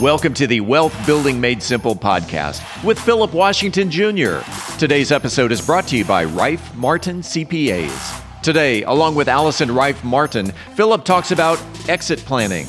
Welcome to the Wealth Building Made Simple podcast with Philip Washington Jr. Today's episode is brought to you by Rife Martin CPAs. Today, along with Allison Rife Martin, Philip talks about exit planning.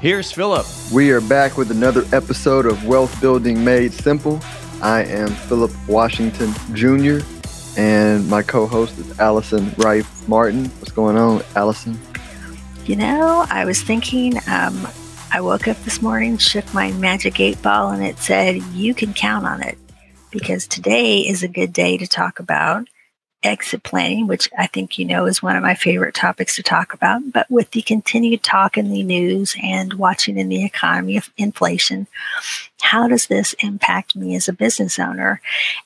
Here's Philip. We are back with another episode of Wealth Building Made Simple. I am Philip Washington Jr., and my co host is Allison Rife Martin. What's going on, Allison? You know, I was thinking, um, I woke up this morning, shook my magic eight ball, and it said, You can count on it because today is a good day to talk about exit planning, which I think you know is one of my favorite topics to talk about. But with the continued talk in the news and watching in the economy of inflation, how does this impact me as a business owner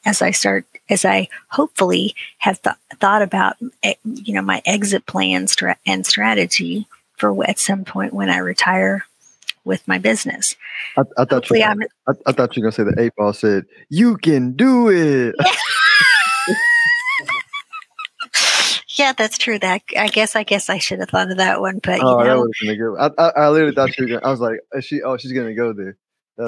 as I start, as I hopefully have th- thought about, eh, you know, my exit plans and strategy for at some point when I retire with my business. I, I thought you. I, I, thought you were gonna say the eight ball said, "You can do it." Yeah, that's true. That I guess I guess I should have thought of that one, but oh, you know, that was I, I, I literally thought she was. Gonna, I was like, is she? Oh, she's gonna go there.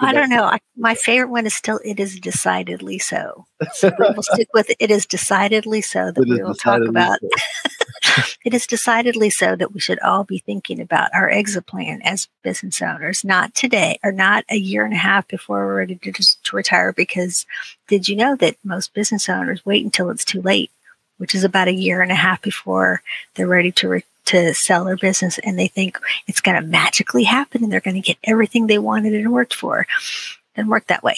I don't know. I, my favorite one is still "It is decidedly so." So we will stick with "It is decidedly so" that we will talk about. So. it is decidedly so that we should all be thinking about our exit plan as business owners, not today or not a year and a half before we're ready to, to retire. Because did you know that most business owners wait until it's too late which is about a year and a half before they're ready to re- to sell their business and they think it's going to magically happen and they're going to get everything they wanted and worked for. Doesn't work that way.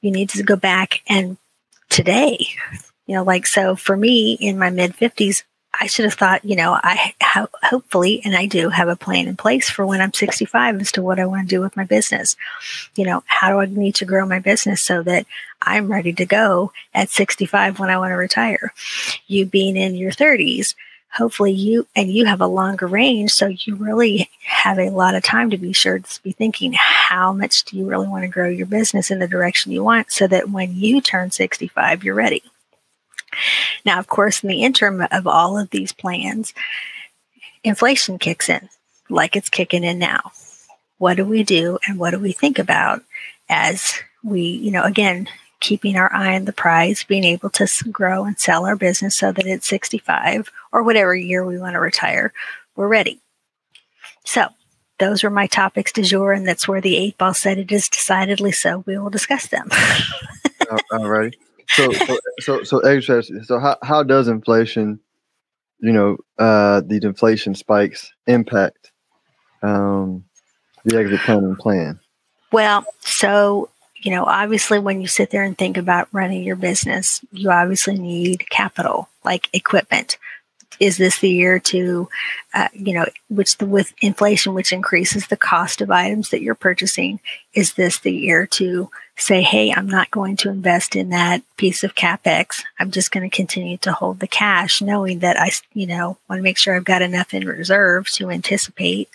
You need to go back and today, you know, like so for me in my mid 50s, I should have thought, you know, I ho- hopefully, and I do have a plan in place for when I'm 65 as to what I want to do with my business. You know, how do I need to grow my business so that I'm ready to go at 65 when I want to retire? You being in your 30s, hopefully you and you have a longer range so you really have a lot of time to be sure to be thinking how much do you really want to grow your business in the direction you want so that when you turn 65 you're ready now, of course, in the interim of all of these plans, inflation kicks in like it's kicking in now. What do we do and what do we think about as we, you know, again, keeping our eye on the prize, being able to grow and sell our business so that at 65 or whatever year we want to retire, we're ready. So, those were my topics du jour, and that's where the eight ball said it is decidedly so. We will discuss them. All right so so so so, so how, how does inflation you know uh these inflation spikes impact um the exit planning plan? Well so you know obviously when you sit there and think about running your business you obviously need capital like equipment is this the year to, uh, you know, which the, with inflation, which increases the cost of items that you're purchasing, is this the year to say, hey, I'm not going to invest in that piece of capex. I'm just going to continue to hold the cash, knowing that I, you know, want to make sure I've got enough in reserve to anticipate.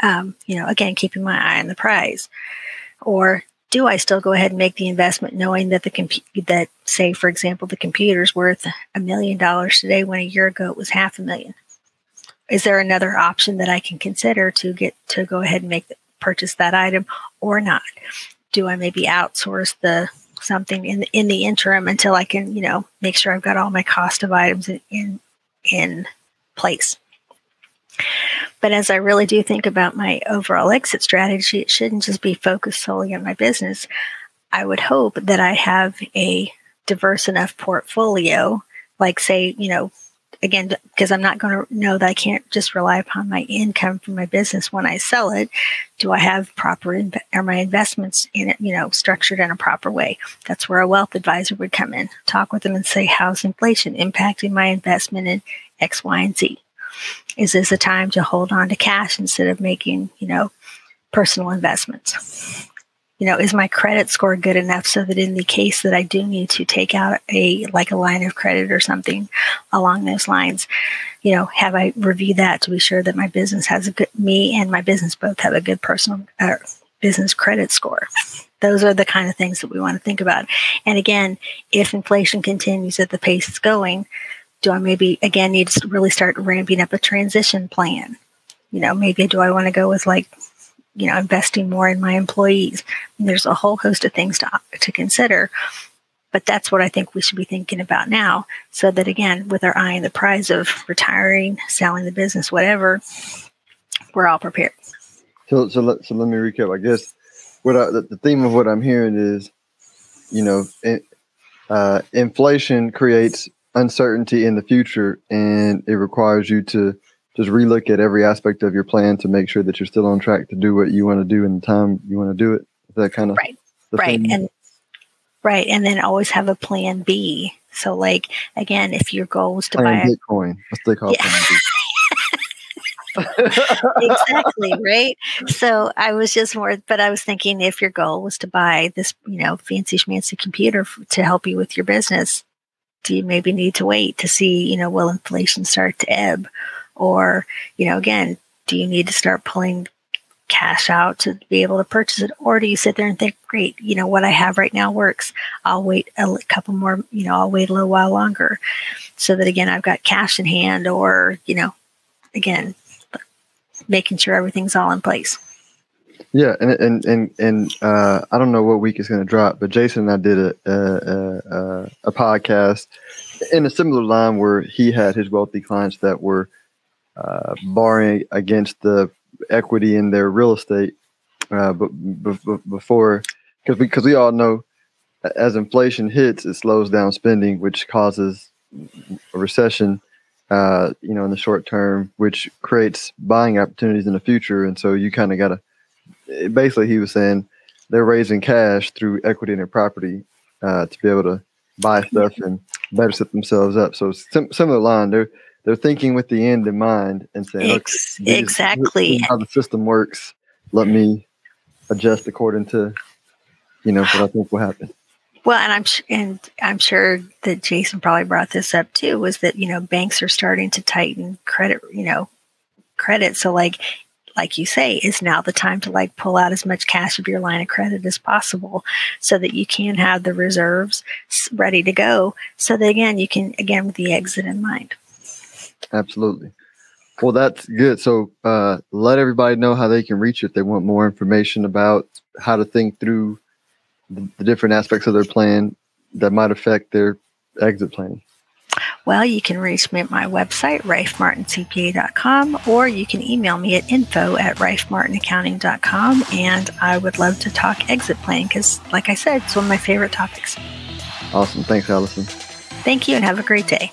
Um, you know, again, keeping my eye on the prize. Or do I still go ahead and make the investment knowing that the comp- that say for example the computer's worth a million dollars today when a year ago it was half a million? Is there another option that I can consider to get to go ahead and make the, purchase that item or not? Do I maybe outsource the something in in the interim until I can you know make sure I've got all my cost of items in in, in place? But as I really do think about my overall exit strategy, it shouldn't just be focused solely on my business. I would hope that I have a diverse enough portfolio, like, say, you know, again, because I'm not going to know that I can't just rely upon my income from my business when I sell it. Do I have proper, are my investments in it, you know, structured in a proper way? That's where a wealth advisor would come in, talk with them and say, how's inflation impacting my investment in X, Y, and Z? Is this a time to hold on to cash instead of making, you know, personal investments? You know is my credit score good enough so that in the case that i do need to take out a like a line of credit or something along those lines you know have i reviewed that to be sure that my business has a good me and my business both have a good personal uh, business credit score? Those are the kind of things that we want to think about. And again if inflation continues at the pace it's going do i maybe again need to really start ramping up a transition plan you know maybe do i want to go with like you know, investing more in my employees. And there's a whole host of things to, to consider. But that's what I think we should be thinking about now. So that again, with our eye on the prize of retiring, selling the business, whatever, we're all prepared. So, so let, so let me recap. I guess what I, the, the theme of what I'm hearing is, you know, uh, inflation creates uncertainty in the future, and it requires you to just relook at every aspect of your plan to make sure that you're still on track to do what you want to do in the time you want to do it. That kind of right, right, thing. and right, and then always have a plan B. So, like again, if your goal was to plan buy Bitcoin, let's take off. Exactly right so i was just more but i was thinking if your goal was to buy this you know fancy schmancy computer f- to help you with your business do you maybe need to wait to see you know will inflation start to ebb or, you know, again, do you need to start pulling cash out to be able to purchase it? Or do you sit there and think, great, you know, what I have right now works. I'll wait a couple more, you know, I'll wait a little while longer so that again, I've got cash in hand or, you know, again, making sure everything's all in place. Yeah, and and and and uh, I don't know what week it's going to drop, but Jason and I did a, a a, a podcast in a similar line where he had his wealthy clients that were uh, borrowing against the equity in their real estate. Uh, but before, because because we all know, as inflation hits, it slows down spending, which causes a recession. Uh, you know, in the short term, which creates buying opportunities in the future, and so you kind of got to. Basically, he was saying they're raising cash through equity in their property uh, to be able to buy stuff and better set themselves up. So sim- similar line, they're they're thinking with the end in mind and saying, Ex- okay, exactly how the system works. Let me adjust according to, you know, what I think will happen. Well, and I'm sh- and I'm sure that Jason probably brought this up too. Was that you know banks are starting to tighten credit, you know, credit. So like like you say, is now the time to like pull out as much cash of your line of credit as possible so that you can have the reserves ready to go. So that again, you can, again, with the exit in mind. Absolutely. Well, that's good. So uh, let everybody know how they can reach you if they want more information about how to think through the, the different aspects of their plan that might affect their exit planning. Well, you can reach me at my website, rifemartincpa.com, or you can email me at info at rifemartinaccounting.com. And I would love to talk exit planning because, like I said, it's one of my favorite topics. Awesome. Thanks, Allison. Thank you, and have a great day.